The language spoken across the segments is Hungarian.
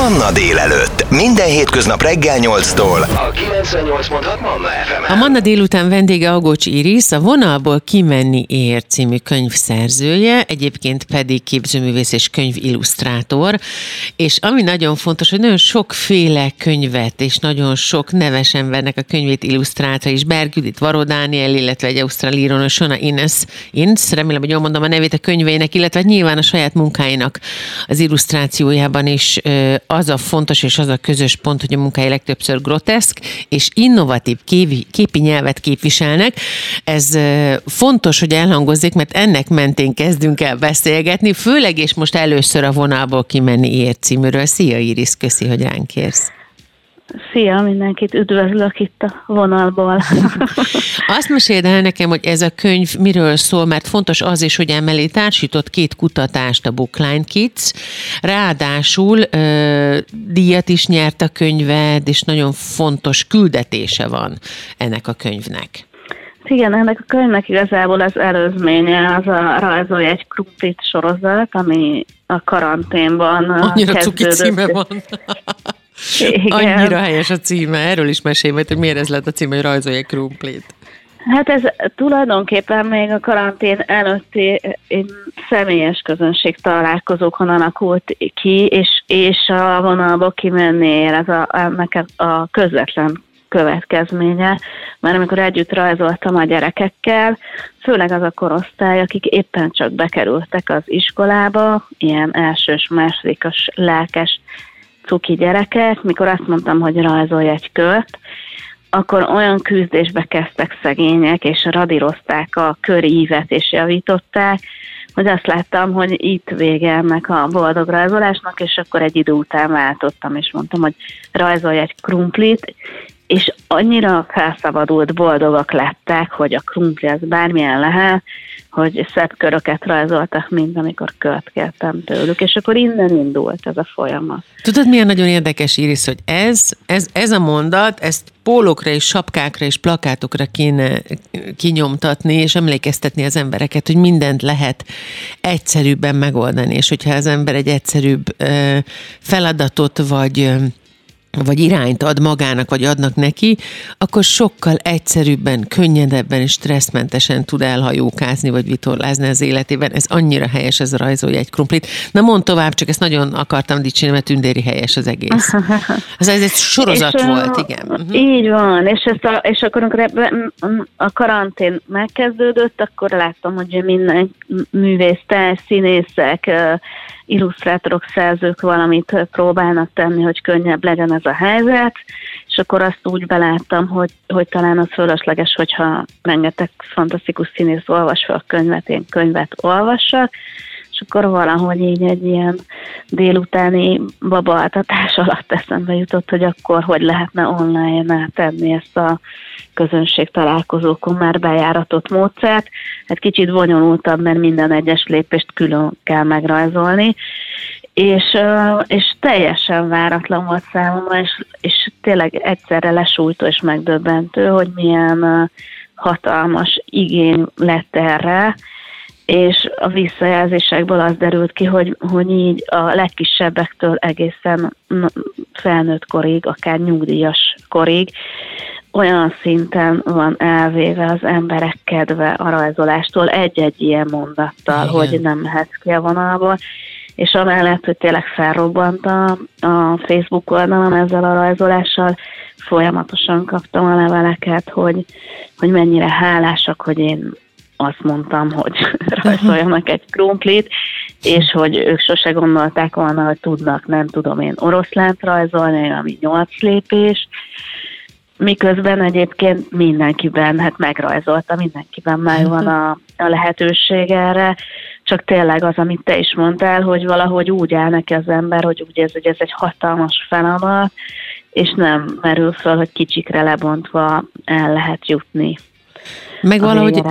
Manna délelőtt. Minden hétköznap reggel 8-tól. A 98.6 Manna fm A Manna délután vendége Agócs Iris, a Vonalból kimenni ér című könyv szerzője, egyébként pedig képzőművész és könyvillusztrátor, és ami nagyon fontos, hogy nagyon sokféle könyvet és nagyon sok neves embernek a könyvét illusztrálta is, Berg Judit, Varó Dániel, illetve egy ausztrál írón, Sona Ines, Ince, remélem, hogy jól mondom a nevét a könyveinek, illetve nyilván a saját munkáinak az illusztrációjában is az a fontos és az a közös pont, hogy a munkái legtöbbször groteszk és innovatív képi, képi nyelvet képviselnek. Ez fontos, hogy elhangozzék, mert ennek mentén kezdünk el beszélgetni, főleg és most először a vonalból kimenni ér címűről. Szia Iris, köszi, hogy ránk kérsz. Szia, mindenkit üdvözlök itt a vonalból. Azt meséld el nekem, hogy ez a könyv miről szól, mert fontos az is, hogy emellé társított két kutatást a Bookline Kids, ráadásul ö, díjat is nyert a könyved, és nagyon fontos küldetése van ennek a könyvnek. Igen, ennek a könyvnek igazából az előzménye az a rajzolja egy krumplit sorozat, ami a karanténban Annyira cuki kezdődött. címe van. Igen. Annyira helyes a címe. Erről is mesélj majd, hogy miért ez lett a címe, hogy rajzolj krumplit. Hát ez tulajdonképpen még a karantén előtti eh, személyes közönség találkozókon alakult ki, és, és a vonalba kimenni ez a, ennek a közvetlen következménye, mert amikor együtt rajzoltam a gyerekekkel, főleg az a korosztály, akik éppen csak bekerültek az iskolába, ilyen elsős, másodikos, lelkes, cuki gyerekek, mikor azt mondtam, hogy rajzolj egy kört, akkor olyan küzdésbe kezdtek szegények, és radírozták a körívet, és javították, hogy azt láttam, hogy itt vége ennek a boldog rajzolásnak, és akkor egy idő után váltottam, és mondtam, hogy rajzolj egy krumplit, és annyira felszabadult boldogak lettek, hogy a krumpli az bármilyen lehet, hogy szebb köröket rajzoltak, mint amikor kört kértem tőlük, és akkor innen indult ez a folyamat. Tudod, milyen nagyon érdekes, Iris, hogy ez, ez, ez a mondat, ezt pólókra és sapkákra és plakátokra kéne kinyomtatni, és emlékeztetni az embereket, hogy mindent lehet egyszerűbben megoldani, és hogyha az ember egy egyszerűbb feladatot vagy vagy irányt ad magának, vagy adnak neki, akkor sokkal egyszerűbben, könnyedebben és stresszmentesen tud elhajókázni, vagy vitorlázni az életében. Ez annyira helyes, ez a rajzolja egy krumplit. Na mond tovább, csak ezt nagyon akartam dicsérni, mert tündéri helyes az egész. Ez, ez egy sorozat és, volt, igen. Uh-huh. Így van, és, ezt a, és akkor amikor a karantén megkezdődött, akkor láttam, hogy minden művész, színészek, illusztrátorok, szerzők valamit próbálnak tenni, hogy könnyebb legyen ez a helyzet, és akkor azt úgy beláttam, hogy, hogy talán az fölösleges, hogyha rengeteg fantasztikus színész olvas fel a könyvet, én könyvet olvassak, és akkor valahogy így egy ilyen délutáni babaáltatás alatt eszembe jutott, hogy akkor hogy lehetne online tenni ezt a közönség találkozókon már bejáratott módszert. Hát kicsit bonyolultabb, mert minden egyes lépést külön kell megrajzolni, és, és teljesen váratlan volt számomra, és, és tényleg egyszerre lesújtó és megdöbbentő, hogy milyen hatalmas igény lett erre, és a visszajelzésekből az derült ki, hogy, hogy így a legkisebbektől egészen felnőtt korig, akár nyugdíjas korig, olyan szinten van elvéve az emberek kedve a rajzolástól egy-egy ilyen mondattal, Igen. hogy nem mehetsz ki a vonalból, és amellett, hogy tényleg felrobbant a, a Facebook oldalam ezzel a rajzolással, folyamatosan kaptam a leveleket, hogy, hogy mennyire hálásak, hogy én azt mondtam, hogy rajzoljanak egy krumplit, és hogy ők sose gondolták volna, hogy tudnak, nem tudom én, oroszlánt rajzolni, ami nyolc lépés, miközben egyébként mindenkiben, hát megrajzolta, mindenkiben megvan a, a lehetőség erre, csak tényleg az, amit te is mondtál, hogy valahogy úgy áll neki az ember, hogy úgy ez, hogy ez egy hatalmas feladat, és nem merül fel, hogy kicsikre lebontva el lehet jutni. Meg valahogy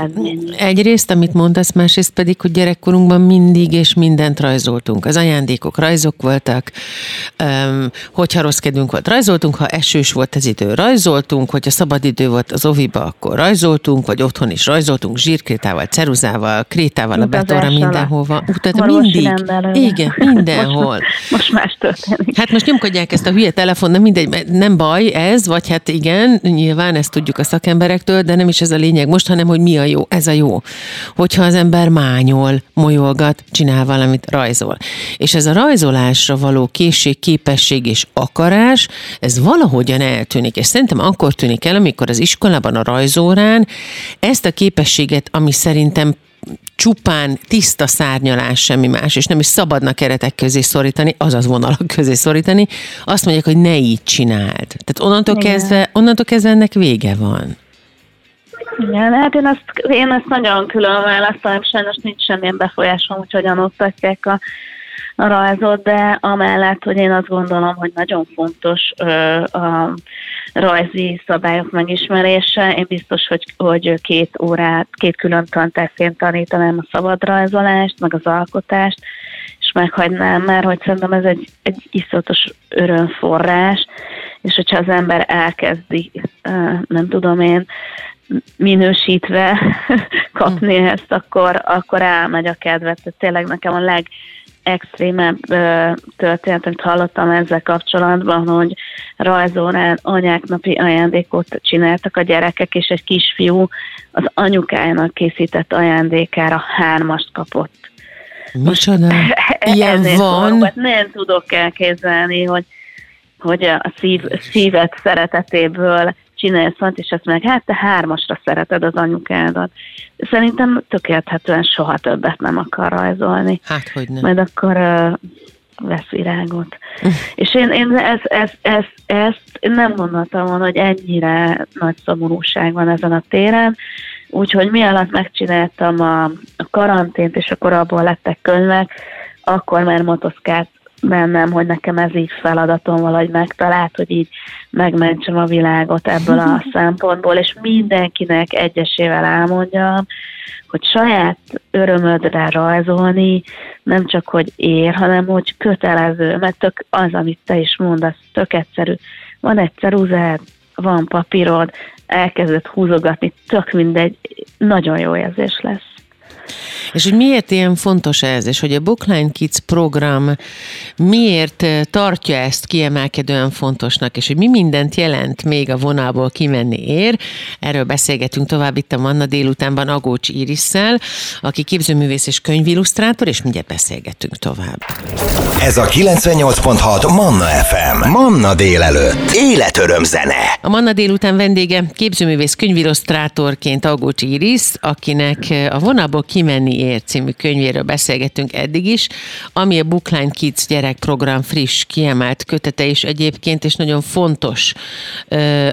egyrészt, amit mondasz, másrészt pedig, hogy gyerekkorunkban mindig és mindent rajzoltunk. Az ajándékok rajzok voltak, hogyha rossz kedvünk volt, rajzoltunk, ha esős volt az idő, rajzoltunk, hogyha szabad idő volt az oviba, akkor rajzoltunk, vagy otthon is rajzoltunk, zsírkrétával, ceruzával, krétával, a betonra mindenhova. Utána mindig. Igen, mindenhol. Most, most más történik. Hát most nyomkodják ezt a hülye telefon, nem mindegy, nem baj ez, vagy hát igen, nyilván ezt tudjuk a szakemberektől, de nem is ez a lényeg most, hanem hogy mi a jó. Ez a jó. Hogyha az ember mányol, molyolgat, csinál valamit, rajzol. És ez a rajzolásra való készség, képesség és akarás, ez valahogyan eltűnik. És szerintem akkor tűnik el, amikor az iskolában a rajzórán ezt a képességet, ami szerintem csupán tiszta szárnyalás, semmi más, és nem is szabadna keretek közé szorítani, azaz vonalak közé szorítani, azt mondják, hogy ne így csináld. Tehát onnantól kezdve, onnantól kezdve ennek vége van. Igen, hát én ezt, én ezt nagyon külön választom, sajnos nincs semmilyen befolyásom, hogy hogyan oktatják a, a rajzot, de amellett, hogy én azt gondolom, hogy nagyon fontos ö, a rajzi szabályok megismerése, én biztos, hogy, hogy két órát, két külön tantárként tanítanám a szabad rajzolást, meg az alkotást, és meghagynám már, hogy szerintem ez egy, egy iszonyatos örömforrás, és hogyha az ember elkezdi, nem tudom én, minősítve kapni mm. ezt, akkor, akkor elmegy a kedvet. Tehát tényleg nekem a legextrémebb történet, amit hallottam ezzel kapcsolatban, hogy rajzórán anyáknapi ajándékot csináltak a gyerekek, és egy kisfiú az anyukájának készített ajándékára hármast kapott. Micsoda? Ilyen van? Nem tudok elképzelni, hogy, hogy a szív, szívet szeretetéből csinálsz valamit, és azt mondják, hát te hármasra szereted az anyukádat. Szerintem tökélethetően soha többet nem akar rajzolni. Hát, hogy nem. Majd akkor uh, vesz virágot. és én, én ezt, ezt, ezt, ezt nem gondoltam volna, hogy ennyire nagy szomorúság van ezen a téren, úgyhogy mi alatt megcsináltam a, a karantént, és akkor abból lettek könyvek, akkor már motoszkált bennem, hogy nekem ez így feladatom valahogy megtalált, hogy így megmentsem a világot ebből a szempontból, és mindenkinek egyesével elmondjam, hogy saját örömödre rajzolni nem csak, hogy ér, hanem hogy kötelező, mert tök az, amit te is mondasz, tök egyszerű. Van egy ceruzád, van papírod, elkezdett húzogatni, tök mindegy, nagyon jó érzés lesz. És hogy miért ilyen fontos ez, és hogy a Bookline Kids program miért eh, tartja ezt kiemelkedően fontosnak, és hogy mi mindent jelent még a vonalból kimenni ér. Erről beszélgetünk tovább itt a Manna délutánban Agócs Irisszel, aki képzőművész és könyvillusztrátor, és mindjárt beszélgetünk tovább. Ez a 98.6 Manna FM. Manna délelőtt. Életöröm zene. A Manna délután vendége képzőművész könyvillusztrátorként Agócs Iris, akinek eh, a vonalból kimenni ér című könyvéről beszélgettünk eddig is, ami a Bookline Kids gyerekprogram friss, kiemelt kötete is egyébként, és nagyon fontos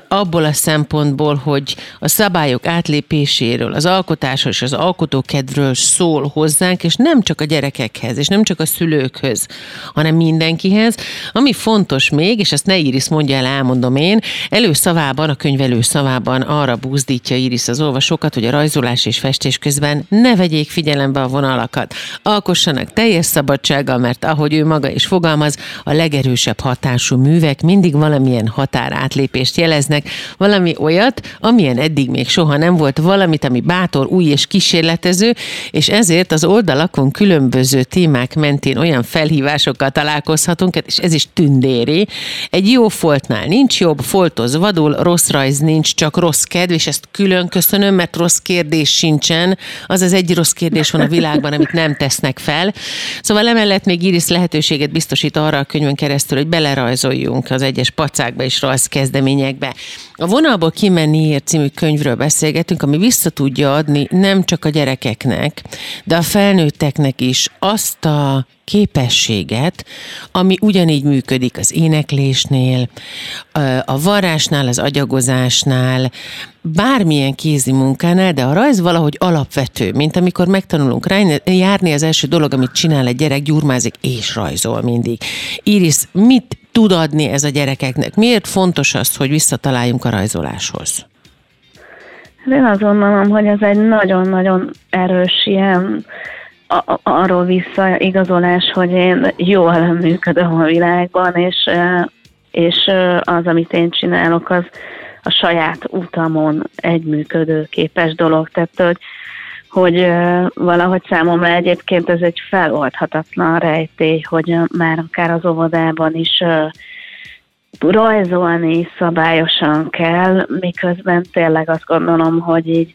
abból a szempontból, hogy a szabályok átlépéséről, az alkotásról és az alkotókedről szól hozzánk, és nem csak a gyerekekhez, és nem csak a szülőkhöz, hanem mindenkihez. Ami fontos még, és ezt ne Iris mondja el, elmondom én, előszavában, a könyv előszavában arra búzdítja Iris az olvasókat, hogy a rajzolás és festés közben ne vegyék figyelembe figyelembe a vonalakat. Alkossanak teljes szabadsággal, mert ahogy ő maga is fogalmaz, a legerősebb hatású művek mindig valamilyen határátlépést jeleznek, valami olyat, amilyen eddig még soha nem volt, valamit, ami bátor, új és kísérletező, és ezért az oldalakon különböző témák mentén olyan felhívásokkal találkozhatunk, és ez is tündéri. Egy jó foltnál nincs jobb, foltoz vadul, rossz rajz nincs, csak rossz kedv, és ezt külön köszönöm, mert rossz kérdés sincsen, az az egy rossz kérdés kérdés van a világban, amit nem tesznek fel. Szóval emellett még Iris lehetőséget biztosít arra a könyvön keresztül, hogy belerajzoljunk az egyes pacákba és rajz kezdeményekbe. A vonalból kimenni című könyvről beszélgetünk, ami vissza tudja adni nem csak a gyerekeknek, de a felnőtteknek is azt a képességet, ami ugyanígy működik az éneklésnél, a varrásnál, az agyagozásnál, bármilyen kézi munkánál, de a rajz valahogy alapvető, mint amikor megtanulunk járni, az első dolog, amit csinál egy gyerek, gyurmázik és rajzol mindig. Iris, mit tud adni ez a gyerekeknek? Miért fontos az, hogy visszataláljunk a rajzoláshoz? Én azt gondolom, hogy ez egy nagyon-nagyon erős ilyen a, arról visszaigazolás, hogy én jól működöm a világban, és, és az, amit én csinálok, az a saját utamon egy működő képes dolog. Tehát, hogy, hogy valahogy számomra egyébként ez egy feloldhatatlan rejtély, hogy már akár az óvodában is rajzolni szabályosan kell, miközben tényleg azt gondolom, hogy így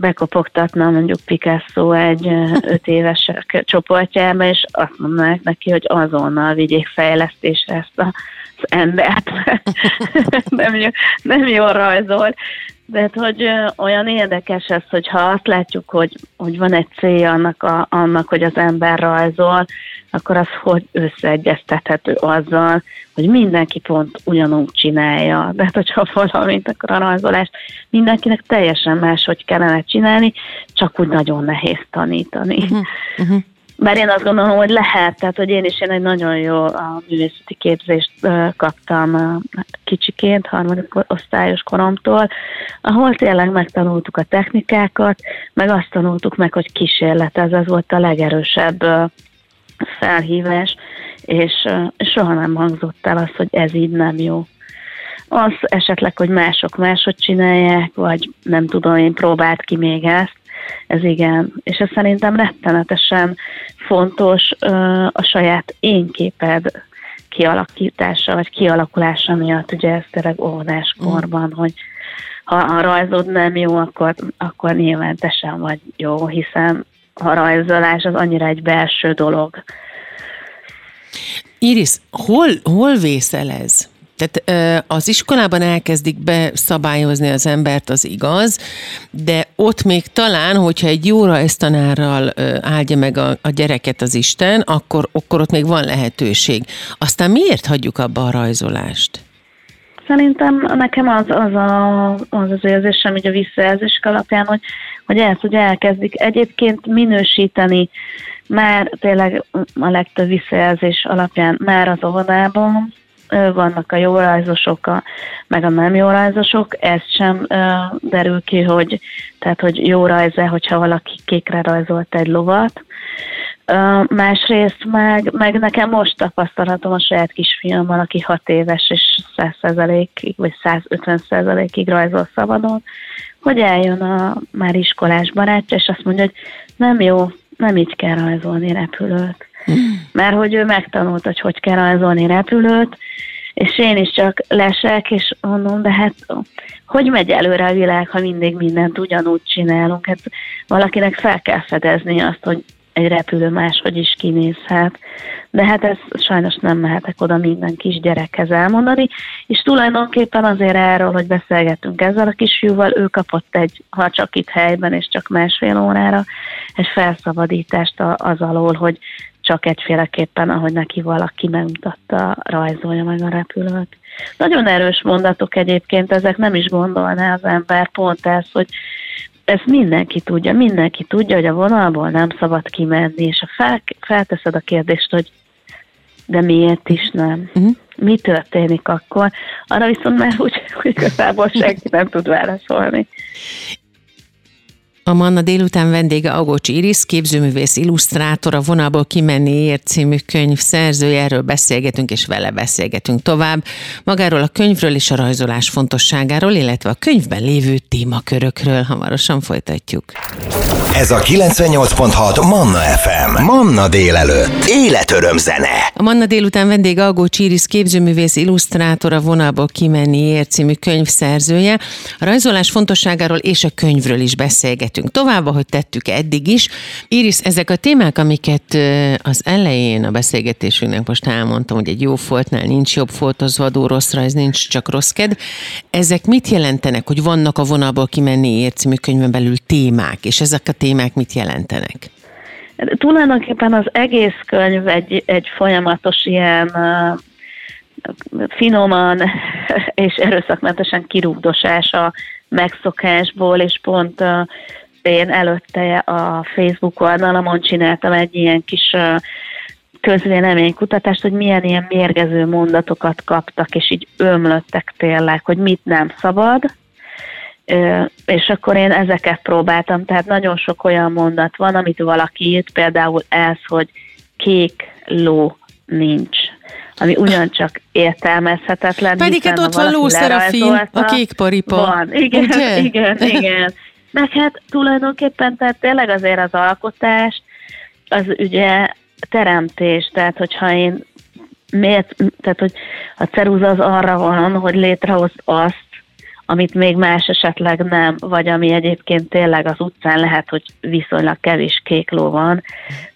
bekopogtatna mondjuk Picasso egy öt éves csoportjába, és azt mondanák neki, hogy azonnal vigyék fejlesztésre ezt a, az embert, nem, jó, nem jól rajzol. De hát, hogy olyan érdekes ez, hogyha azt látjuk, hogy, hogy van egy célja annak, a, annak, hogy az ember rajzol, akkor az hogy összeegyeztethető azzal, hogy mindenki pont ugyanúgy csinálja. De hát, hogyha valamint, akkor a rajzolást mindenkinek teljesen máshogy kellene csinálni, csak úgy nagyon nehéz tanítani. Uh-huh. Uh-huh. Bár én azt gondolom, hogy lehet, tehát hogy én is én egy nagyon jó a művészeti képzést kaptam kicsiként, harmadik osztályos koromtól, ahol tényleg megtanultuk a technikákat, meg azt tanultuk meg, hogy kísérletez, ez volt a legerősebb felhívás, és soha nem hangzott el az, hogy ez így nem jó. Az esetleg, hogy mások máshogy csinálják, vagy nem tudom, én próbált ki még ezt, ez igen. És ez szerintem rettenetesen fontos a saját én képed kialakítása, vagy kialakulása miatt, ugye ez tényleg óvodáskorban, mm. hogy ha a rajzod nem jó, akkor, akkor nyilván te sem vagy jó, hiszen a rajzolás az annyira egy belső dolog. Iris, hol, hol vészel ez? Tehát az iskolában elkezdik beszabályozni az embert, az igaz, de ott még talán, hogyha egy jó rajztanárral áldja meg a, a gyereket az Isten, akkor, akkor ott még van lehetőség. Aztán miért hagyjuk abba a rajzolást? Szerintem nekem az az, a, az, az érzésem, hogy a visszajelzések alapján, hogy, hogy ezt ugye elkezdik egyébként minősíteni már tényleg a legtöbb visszajelzés alapján már az óvodában, vannak a jó rajzosok, a, meg a nem jó rajzosok, ez sem derül ki, hogy, tehát, hogy jó rajze, hogyha valaki kékre rajzolt egy lovat. Másrészt meg, meg nekem most tapasztalatom a saját kisfiammal, aki 6 éves és 100%-ig, vagy 150%-ig rajzol szabadon, hogy eljön a már iskolás barátja, és azt mondja, hogy nem jó, nem így kell rajzolni repülőt. Mert hogy ő megtanult, hogy hogy kell rajzolni repülőt, és én is csak lesek, és mondom, de hát hogy megy előre a világ, ha mindig mindent ugyanúgy csinálunk? Hát valakinek fel kell fedezni azt, hogy egy repülő máshogy is kinézhet. De hát ez sajnos nem mehetek oda minden kisgyerekhez elmondani, és tulajdonképpen azért erről, hogy beszélgetünk ezzel a kisfiúval, ő kapott egy, ha csak itt helyben, és csak másfél órára, egy felszabadítást az alól, hogy csak egyféleképpen, ahogy neki valaki megmutatta, rajzolja meg a repülőt. Nagyon erős mondatok egyébként, ezek nem is gondolná az ember, pont ez, hogy ezt mindenki tudja, mindenki tudja, hogy a vonalból nem szabad kimenni, és ha fel, felteszed a kérdést, hogy de miért is nem? Uh-huh. Mi történik akkor? Arra viszont már úgy, hogy igazából senki nem tud válaszolni. A Manna délután vendége Agócs Iris, képzőművész illusztrátor, a Vonalból kimenni ért című könyv szerzője, erről beszélgetünk és vele beszélgetünk tovább. Magáról a könyvről és a rajzolás fontosságáról, illetve a könyvben lévő témakörökről hamarosan folytatjuk. Ez a 98.6 Manna FM. Manna délelőtt. Életöröm zene. A Manna délután vendége Agócs Iris, képzőművész illusztrátor, a Vonalból kimenni ért című könyv szerzője. A rajzolás fontosságáról és a könyvről is beszélgetünk beszélgetünk tovább, ahogy tettük eddig is. Iris, ezek a témák, amiket az elején a beszélgetésünknek most elmondtam, hogy egy jó foltnál nincs jobb folt, az vadó rossz rajz, nincs csak rossz ked. Ezek mit jelentenek, hogy vannak a vonalból kimenni ércímű könyvben belül témák, és ezek a témák mit jelentenek? Tulajdonképpen az egész könyv egy, egy folyamatos ilyen finoman és erőszakmentesen kirúgdosása megszokásból, és pont én előtte a Facebook oldalamon csináltam egy ilyen kis közvéleménykutatást, hogy milyen ilyen mérgező mondatokat kaptak, és így ömlöttek tényleg, hogy mit nem szabad, és akkor én ezeket próbáltam, tehát nagyon sok olyan mondat van, amit valaki írt, például ez, hogy kék ló nincs ami ugyancsak értelmezhetetlen. Pedig hát ott van Lószerafin, a kék paripa. Van, igen, Ugye? igen, igen. Meg hát tulajdonképpen, tehát tényleg azért az alkotás, az ugye teremtés, tehát hogyha én miért, tehát hogy a ceruza az arra van, hogy létrehoz azt, amit még más esetleg nem, vagy ami egyébként tényleg az utcán lehet, hogy viszonylag kevés kék ló van.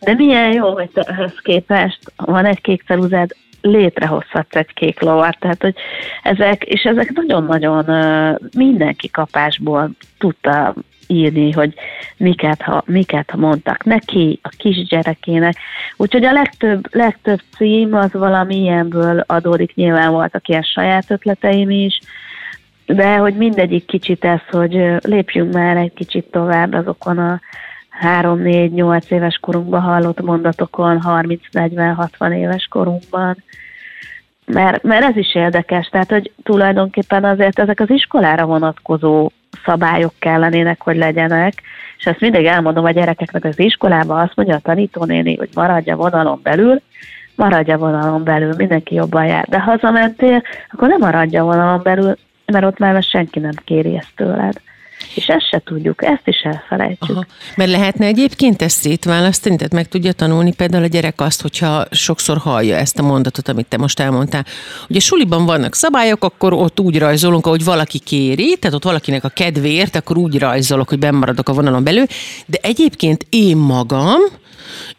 De milyen jó, hogy ehhez képest van egy kék ceruzád, létrehozhatsz egy kék lovat, tehát hogy ezek, és ezek nagyon-nagyon mindenki kapásból tudta írni, hogy miket, ha, miket ha mondtak neki, a kisgyerekének. Úgyhogy a legtöbb, legtöbb cím az valami ilyenből adódik, nyilván voltak ilyen saját ötleteim is, de hogy mindegyik kicsit ez, hogy lépjünk már egy kicsit tovább azokon a 3-4-8 éves korunkban hallott mondatokon, 30-40-60 éves korunkban. Mert, mert ez is érdekes, tehát hogy tulajdonképpen azért ezek az iskolára vonatkozó szabályok kellenének, hogy legyenek, és ezt mindig elmondom a gyerekeknek az iskolában, azt mondja a tanítónéni, hogy maradj a vonalon belül, maradj a vonalon belül, mindenki jobban jár. De hazamentél, akkor nem maradj a vonalon belül, mert ott már senki nem kéri ezt tőled. És ezt se tudjuk, ezt is elfelejtjük. Aha. Mert lehetne egyébként ezt szétválasztani, tehát meg tudja tanulni például a gyerek azt, hogyha sokszor hallja ezt a mondatot, amit te most elmondtál. Ugye suliban vannak szabályok, akkor ott úgy rajzolunk, ahogy valaki kéri, tehát ott valakinek a kedvéért, akkor úgy rajzolok, hogy bemaradok a vonalon belül, de egyébként én magam,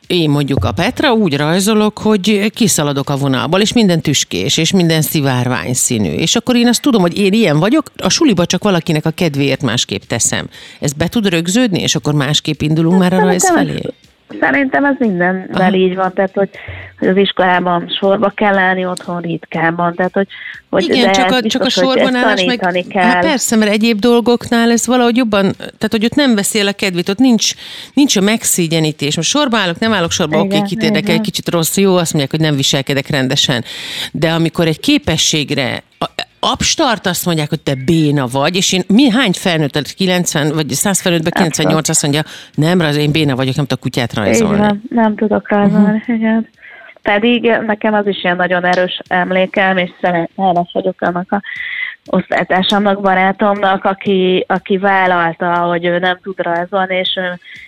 én mondjuk a Petra úgy rajzolok, hogy kiszaladok a vonalból, és minden tüskés, és minden szivárvány színű. És akkor én azt tudom, hogy én ilyen vagyok, a suliba csak valakinek a kedvéért másképp teszem. Ez be tud rögződni, és akkor másképp indulunk már a rajz felé? Szerintem ez mindenvel Aha. így van, tehát hogy, hogy az iskolában sorba kell állni, otthon ritkában, tehát hogy, hogy Igen, csak a, csak a sorban állás meg, kell. Hát persze, mert egyéb dolgoknál ez valahogy jobban, tehát hogy ott nem beszél a kedvét, ott nincs, nincs a megszégyenítés. Most sorba állok, nem állok sorba, oké, okay, kit érdekel, egy kicsit rossz, jó, azt mondják, hogy nem viselkedek rendesen. De amikor egy képességre abstart azt mondják, hogy te béna vagy, és én mi hány felnőtt, 90 vagy 100 felnőttben 98 azt mondja, nem, az én béna vagyok, nem tudok kutyát rajzolni. Igen, nem tudok rajzolni, uh-huh. igen. Pedig nekem az is ilyen nagyon erős emlékem, és hálás vagyok annak a osztálytársamnak, barátomnak, aki, aki vállalta, hogy ő nem tud rajzolni, és,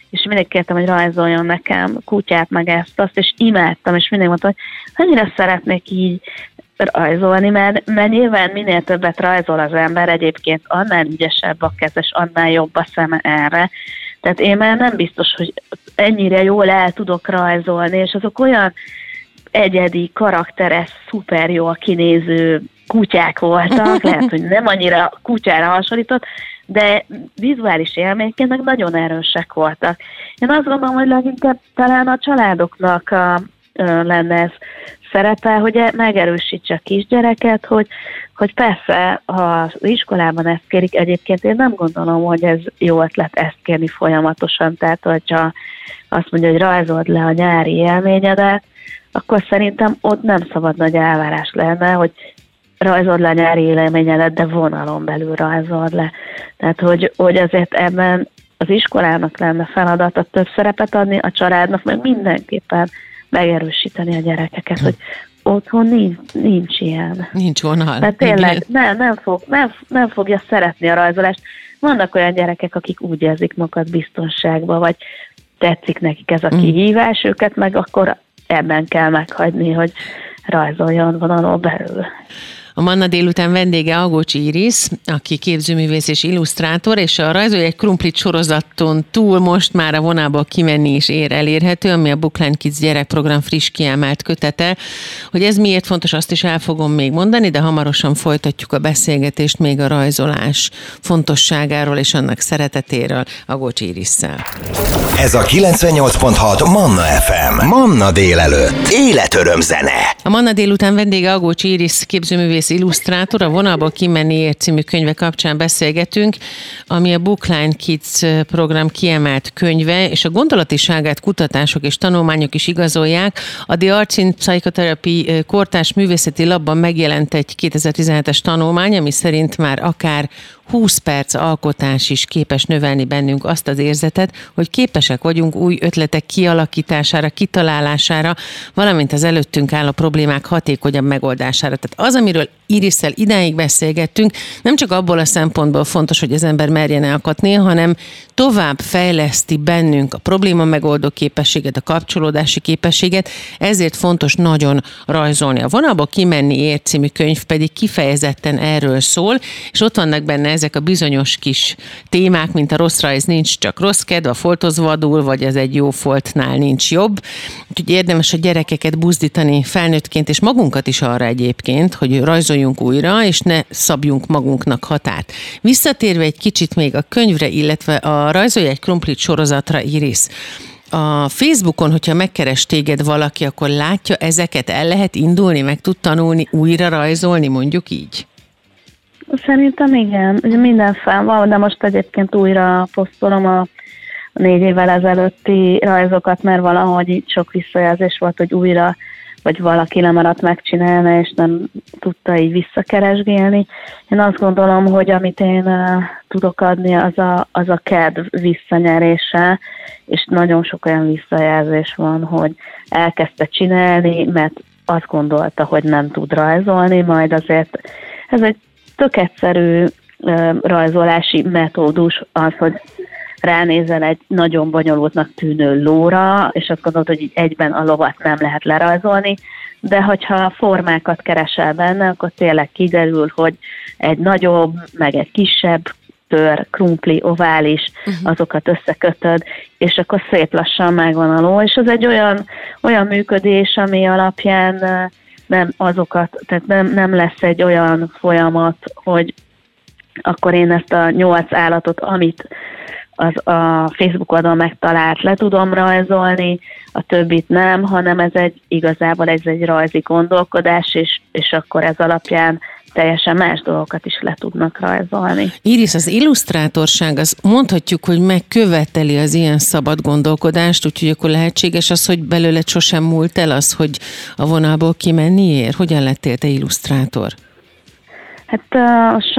és mindig kértem, hogy rajzoljon nekem kutyát, meg ezt, azt, és imádtam, és mindig mondtam, hogy annyira szeretnék így rajzolni, mert, mert nyilván minél többet rajzol az ember, egyébként annál ügyesebb a kezes, annál jobb a szeme erre. Tehát én már nem biztos, hogy ennyire jól el tudok rajzolni, és azok olyan egyedi, karakteres, szuper jó a kinéző kutyák voltak, lehet, hogy nem annyira kutyára hasonlított, de vizuális élményként meg nagyon erősek voltak. Én azt gondolom, hogy leginkább talán a családoknak a, lenne ez szerepe, hogy e- megerősítse a kisgyereket, hogy, hogy persze, ha az iskolában ezt kérik, egyébként én nem gondolom, hogy ez jó ötlet ezt kérni folyamatosan, tehát hogyha azt mondja, hogy rajzold le a nyári élményedet, akkor szerintem ott nem szabad nagy elvárás lenne, hogy rajzold le a nyári élményedet, de vonalon belül rajzold le. Tehát, hogy, hogy azért ebben az iskolának lenne feladata több szerepet adni, a családnak meg mindenképpen megerősíteni a gyerekeket, hogy otthon nincs, nincs ilyen. Nincs vonal. Tehát tényleg nem, nem, fog, nem, nem fogja szeretni a rajzolást. Vannak olyan gyerekek, akik úgy érzik magukat biztonságban, vagy tetszik nekik ez a mm. kihívás, őket meg akkor ebben kell meghagyni, hogy rajzoljon vonalon belül. A Manna délután vendége Agócs Iris, aki képzőművész és illusztrátor, és a Rajzolj egy krumplit sorozaton túl most már a vonából kimenni is ér elérhető, ami a Bookline Kids gyerekprogram friss kiemelt kötete. Hogy ez miért fontos, azt is el fogom még mondani, de hamarosan folytatjuk a beszélgetést még a rajzolás fontosságáról és annak szeretetéről Agócs Irisszel. Ez a 98.6 Manna FM. Manna délelőtt. Életöröm zene. A Manna délután vendége Agócs Iris képzőművész művész illusztrátor, a Vonalból kimenni című könyve kapcsán beszélgetünk, ami a Bookline Kids program kiemelt könyve, és a gondolatiságát kutatások és tanulmányok is igazolják. A The Arts in Psychotherapy kortárs művészeti labban megjelent egy 2017-es tanulmány, ami szerint már akár 20 perc alkotás is képes növelni bennünk azt az érzetet, hogy képesek vagyunk új ötletek kialakítására, kitalálására, valamint az előttünk álló problémák hatékonyabb megoldására. Tehát az, amiről Iriszel idáig beszélgettünk, nem csak abból a szempontból fontos, hogy az ember merjen elkatni, hanem tovább fejleszti bennünk a probléma megoldó képességet, a kapcsolódási képességet, ezért fontos nagyon rajzolni. A vonalba kimenni ért című könyv pedig kifejezetten erről szól, és ott vannak benne ezek a bizonyos kis témák, mint a rossz rajz nincs csak rossz kedv, a folthoz vadul, vagy az egy jó foltnál nincs jobb. Úgyhogy érdemes a gyerekeket buzdítani felnőttként, és magunkat is arra egyébként, hogy rajzoljunk újra, és ne szabjunk magunknak határt. Visszatérve egy kicsit még a könyvre, illetve a Rajzolj egy krumplit sorozatra, Iris, a Facebookon, hogyha megkeres téged valaki, akkor látja ezeket, el lehet indulni, meg tud tanulni, újra rajzolni, mondjuk így? Szerintem igen, minden fel van, de most egyébként újra posztolom a négy évvel ezelőtti rajzokat, mert valahogy így sok visszajelzés volt, hogy újra vagy valaki lemaradt megcsinálni, és nem tudta így visszakeresgélni. Én azt gondolom, hogy amit én tudok adni, az a, az a kedv visszanyerése, és nagyon sok olyan visszajelzés van, hogy elkezdte csinálni, mert azt gondolta, hogy nem tud rajzolni, majd azért ez egy tök egyszerű rajzolási metódus az, hogy ránézel egy nagyon bonyolultnak tűnő lóra, és azt gondolod, hogy így egyben a lovat nem lehet lerajzolni, de hogyha formákat keresel benne, akkor tényleg kiderül, hogy egy nagyobb, meg egy kisebb tör, krumpli, ovális, uh-huh. azokat összekötöd, és akkor szép lassan megvan a ló, és az egy olyan, olyan működés, ami alapján nem azokat, tehát nem, nem lesz egy olyan folyamat, hogy akkor én ezt a nyolc állatot, amit az a Facebook oldalon megtalált le tudom rajzolni, a többit nem, hanem ez egy igazából ez egy rajzi gondolkodás, és, és akkor ez alapján teljesen más dolgokat is le tudnak rajzolni. Iris, az illusztrátorság, az mondhatjuk, hogy megköveteli az ilyen szabad gondolkodást, úgyhogy akkor lehetséges az, hogy belőle sosem múlt el az, hogy a vonalból kimenni ér? Hogyan lettél te illusztrátor? Hát uh,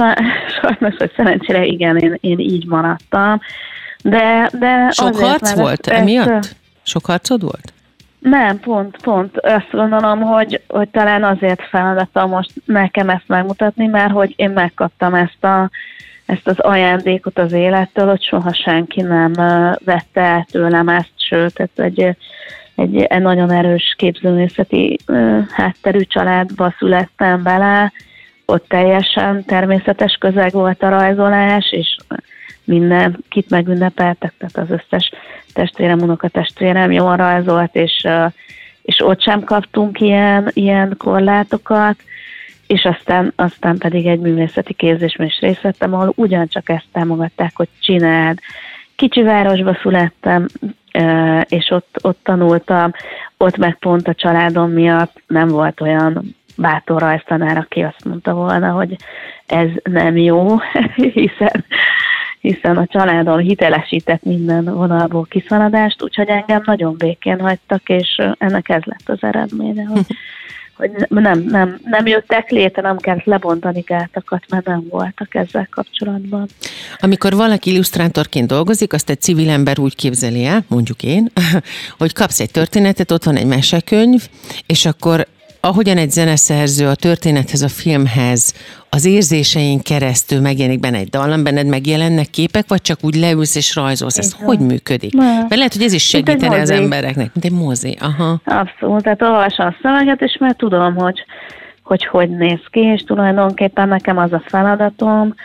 sajnos, hogy szerencsére igen, én, én így maradtam. De, de Sok harc volt ezt, emiatt? Sok harcod volt? Nem, pont, pont. Azt gondolom, hogy, hogy talán azért feladatom most nekem ezt megmutatni, mert hogy én megkaptam ezt, a, ezt az ajándékot az élettől, hogy soha senki nem vette el tőlem ezt, sőt, ez egy, egy, egy nagyon erős képzőművészeti hátterű családba születtem bele, ott teljesen természetes közeg volt a rajzolás, és minden kit megünnepeltek, tehát az összes testvérem, unokatestvérem jól rajzolt, és, és ott sem kaptunk ilyen, ilyen korlátokat, és aztán, aztán pedig egy művészeti képzésben is részt vettem, ahol ugyancsak ezt támogatták, hogy csináld. Kicsi városba születtem, és ott, ott tanultam, ott meg pont a családom miatt nem volt olyan bátor rajztanár, aki azt mondta volna, hogy ez nem jó, hiszen hiszen a családom hitelesített minden vonalból kiszaladást, úgyhogy engem nagyon békén hagytak, és ennek ez lett az eredménye, hogy, hogy nem, nem, nem jöttek létre, nem kellett lebontani gátakat, mert nem voltak ezzel kapcsolatban. Amikor valaki illusztrátorként dolgozik, azt egy civil ember úgy képzeli el, mondjuk én, hogy kapsz egy történetet, ott van egy mesekönyv, és akkor ahogyan egy zeneszerző a történethez, a filmhez, az érzéseink keresztül megjelenik benne egy dallam, benned megjelennek képek, vagy csak úgy leülsz és rajzolsz? Ez Igen. hogy működik? Mert lehet, hogy ez is segítene az embereknek, mint egy mozi. Aha. Abszolút, tehát olvasom a szöveget, és már tudom, hogy, hogy hogy néz ki, és tulajdonképpen nekem az a feladatom,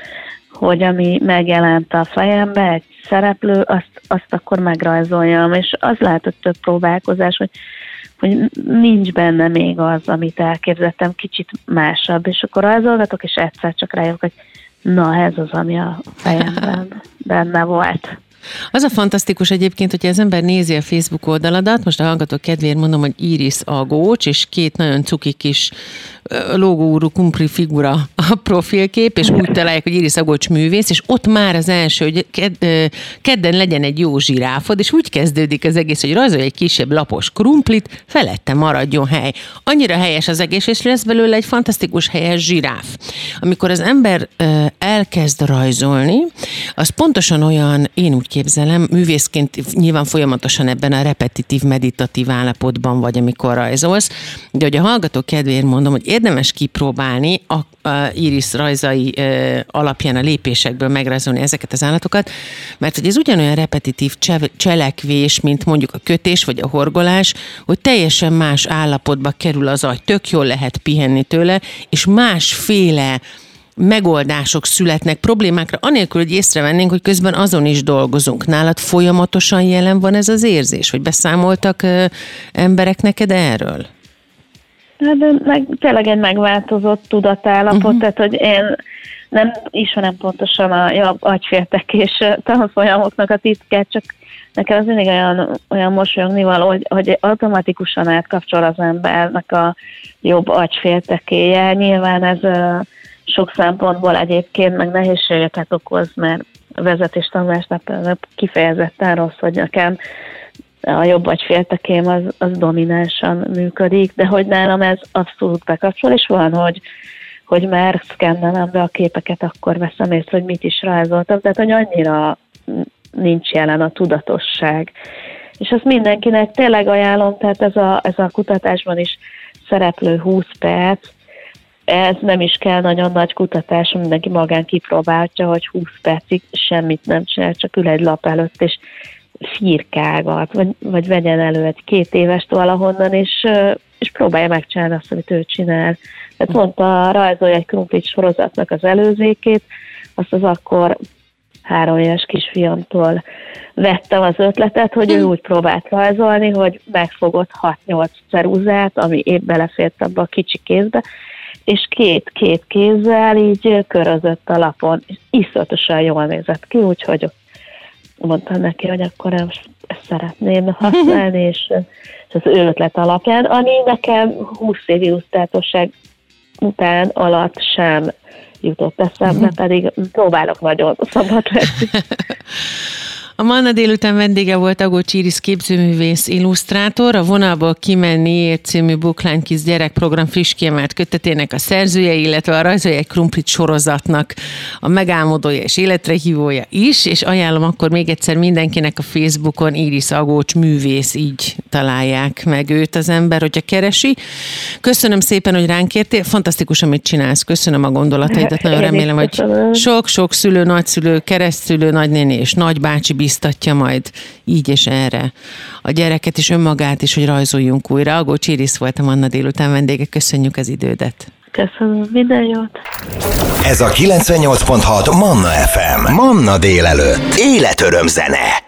hogy ami megjelent a fejembe, egy szereplő, azt, azt akkor megrajzoljam, és az lehet, hogy több próbálkozás, hogy hogy nincs benne még az, amit elképzeltem, kicsit másabb, és akkor rajzolgatok, és egyszer csak rájövök, hogy na, ez az, ami a fejemben benne volt. Az a fantasztikus egyébként, hogy az ember nézi a Facebook oldaladat, most a hallgató kedvéért mondom, hogy Iris Agócs, és két nagyon cuki kis logóúrú kumpli figura a profilkép, és úgy találják, hogy Iris Agócs művész, és ott már az első, hogy kedden legyen egy jó zsiráfod, és úgy kezdődik az egész, hogy rajzolj egy kisebb lapos krumplit, felette maradjon hely. Annyira helyes az egész, és lesz belőle egy fantasztikus helyes zsiráf. Amikor az ember elkezd rajzolni, az pontosan olyan, én úgy képzelem, művészként nyilván folyamatosan ebben a repetitív, meditatív állapotban vagy, amikor rajzolsz, de hogy a hallgató kedvéért mondom, hogy érdemes kipróbálni a, a Iris rajzai e, alapján a lépésekből megrajzolni ezeket az állatokat, mert hogy ez ugyanolyan repetitív cselekvés, mint mondjuk a kötés vagy a horgolás, hogy teljesen más állapotba kerül az agy, tök jól lehet pihenni tőle, és másféle megoldások születnek problémákra, anélkül, hogy észrevennénk, hogy közben azon is dolgozunk. Nálad folyamatosan jelen van ez az érzés, hogy beszámoltak emberek neked erről? Hát meg, tényleg egy megváltozott tudatállapot, uh-huh. tehát hogy én nem ismerem pontosan a jobb agyféltekés tanfolyamoknak a titkát, csak nekem az mindig olyan, olyan mosolyogni való, hogy, hogy automatikusan átkapcsol az embernek a jobb agyféltekéje. Nyilván ez sok szempontból egyébként meg nehézségeket okoz, mert a vezetés tanulásnál kifejezetten rossz, hogy nekem a jobb vagy féltekém az, az dominánsan működik, de hogy nálam ez abszolút bekapcsol, és van, hogy, hogy már szkennelem be a képeket, akkor veszem észre, hogy mit is rajzoltam, tehát hogy annyira nincs jelen a tudatosság. És ezt mindenkinek tényleg ajánlom, tehát ez a, ez a kutatásban is szereplő 20 perc, ez nem is kell nagyon nagy kutatás, mindenki magán kipróbálja, hogy 20 percig semmit nem csinál, csak ül egy lap előtt, és firkágat, vagy, vagy vegyen elő egy két évest valahonnan, és, és próbálja megcsinálni azt, amit ő csinál. Tehát mondta, rajzolja egy krumplit sorozatnak az előzékét, azt az akkor három éves kisfiamtól vettem az ötletet, hogy ő hm. úgy próbált rajzolni, hogy megfogott 6-8 ceruzát, ami épp belefért abba a kicsi kézbe, és két-két kézzel így körözött a lapon, és iszonyatosan jól nézett ki, úgyhogy mondtam neki, hogy akkor ezt szeretném használni, és, és az ő ötlet alapján, ami nekem 20 év illusztrátorság után alatt sem jutott eszembe, pedig próbálok nagyon szabad lenni. A Manna délután vendége volt Agó Iris képzőművész illusztrátor, a Vonalból kimenni című Bookline Kiss gyerekprogram friss kiemelt kötetének a szerzője, illetve a Rajzolja egy krumplit sorozatnak a megálmodója és életre hívója is, és ajánlom akkor még egyszer mindenkinek a Facebookon Iris Agócs művész, így találják meg őt az ember, hogyha keresi. Köszönöm szépen, hogy ránk értél, fantasztikus, amit csinálsz, köszönöm a gondolataidat, nagyon remélem, hogy sok-sok szülő, nagyszülő, keresztülő, nagynéni és nagybácsi biztatja majd így és erre a gyereket és önmagát is, hogy rajzoljunk újra. Agó Csirisz volt a Manna délután vendége, köszönjük az idődet. Köszönöm, minden jót! Ez a 98.6 Manna FM. Manna délelőtt. Életöröm zene.